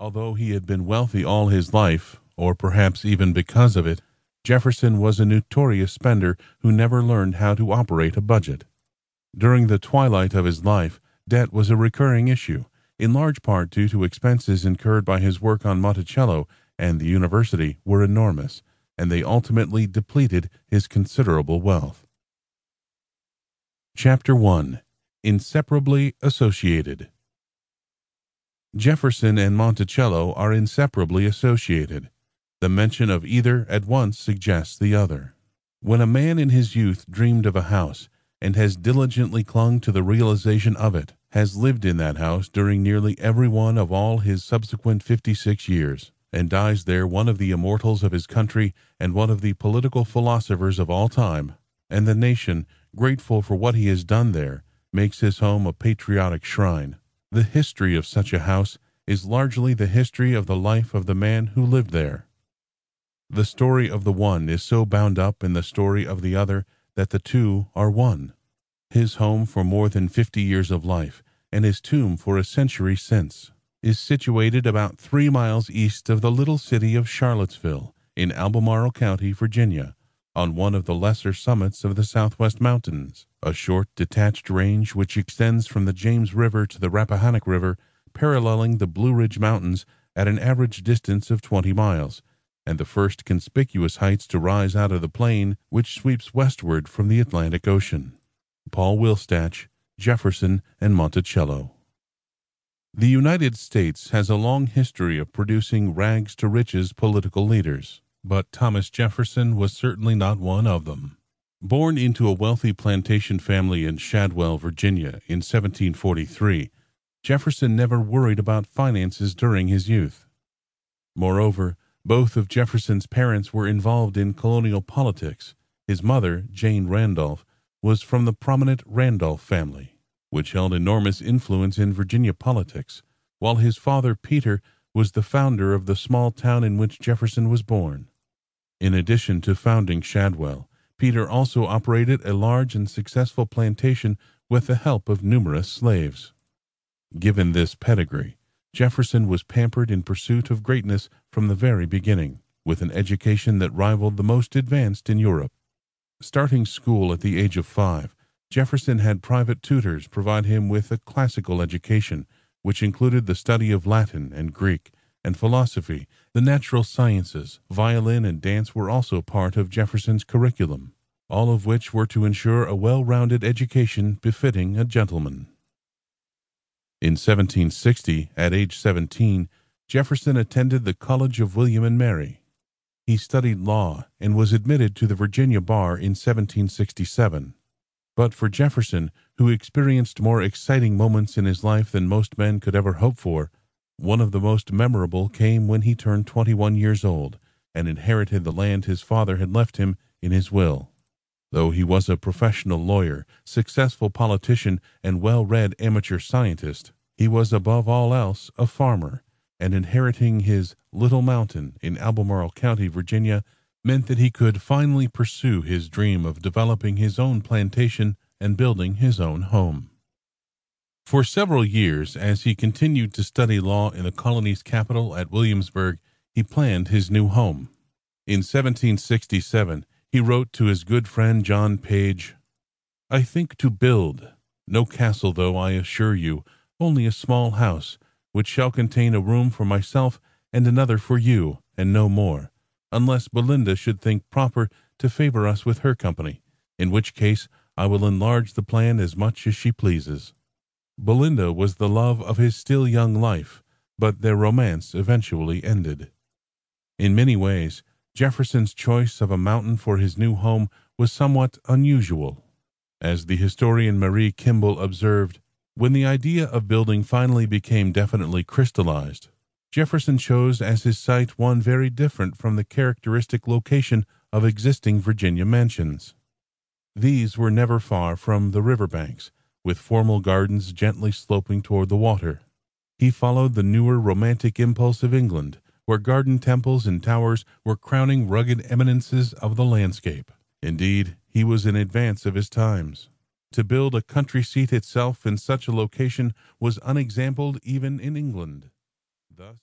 Although he had been wealthy all his life, or perhaps even because of it, Jefferson was a notorious spender who never learned how to operate a budget. During the twilight of his life, debt was a recurring issue, in large part due to expenses incurred by his work on Monticello and the university were enormous, and they ultimately depleted his considerable wealth. Chapter 1 Inseparably Associated Jefferson and Monticello are inseparably associated. The mention of either at once suggests the other. When a man in his youth dreamed of a house, and has diligently clung to the realization of it, has lived in that house during nearly every one of all his subsequent fifty six years, and dies there one of the immortals of his country and one of the political philosophers of all time, and the nation, grateful for what he has done there, makes his home a patriotic shrine. The history of such a house is largely the history of the life of the man who lived there. The story of the one is so bound up in the story of the other that the two are one. His home for more than fifty years of life, and his tomb for a century since, is situated about three miles east of the little city of Charlottesville, in Albemarle County, Virginia, on one of the lesser summits of the Southwest Mountains, a short detached range which extends from the James River to the Rappahannock River, paralleling the Blue Ridge Mountains at an average distance of 20 miles, and the first conspicuous heights to rise out of the plain which sweeps westward from the Atlantic Ocean. Paul Wilstach, Jefferson, and Monticello. The United States has a long history of producing rags to riches political leaders but Thomas Jefferson was certainly not one of them. Born into a wealthy plantation family in Shadwell, Virginia, in 1743, Jefferson never worried about finances during his youth. Moreover, both of Jefferson's parents were involved in colonial politics. His mother, Jane Randolph, was from the prominent Randolph family, which held enormous influence in Virginia politics, while his father, Peter, was the founder of the small town in which Jefferson was born. In addition to founding Shadwell, Peter also operated a large and successful plantation with the help of numerous slaves. Given this pedigree, Jefferson was pampered in pursuit of greatness from the very beginning, with an education that rivaled the most advanced in Europe. Starting school at the age of five, Jefferson had private tutors provide him with a classical education which included the study of Latin and Greek and philosophy, the natural sciences, violin, and dance were also part of Jefferson's curriculum, all of which were to ensure a well rounded education befitting a gentleman. In 1760, at age 17, Jefferson attended the College of William and Mary. He studied law and was admitted to the Virginia bar in 1767. But for Jefferson, who experienced more exciting moments in his life than most men could ever hope for, one of the most memorable came when he turned 21 years old and inherited the land his father had left him in his will. Though he was a professional lawyer, successful politician, and well read amateur scientist, he was above all else a farmer, and inheriting his little mountain in Albemarle County, Virginia, meant that he could finally pursue his dream of developing his own plantation and building his own home. For several years, as he continued to study law in the colony's capital at Williamsburg, he planned his new home. In 1767, he wrote to his good friend John Page I think to build, no castle, though, I assure you, only a small house, which shall contain a room for myself and another for you, and no more, unless Belinda should think proper to favor us with her company, in which case I will enlarge the plan as much as she pleases. Belinda was the love of his still young life, but their romance eventually ended. In many ways, Jefferson's choice of a mountain for his new home was somewhat unusual. As the historian Marie Kimball observed, when the idea of building finally became definitely crystallized, Jefferson chose as his site one very different from the characteristic location of existing Virginia mansions. These were never far from the river banks, with formal gardens gently sloping toward the water. He followed the newer romantic impulse of England, where garden temples and towers were crowning rugged eminences of the landscape. Indeed, he was in advance of his times. To build a country seat itself in such a location was unexampled even in England. Thus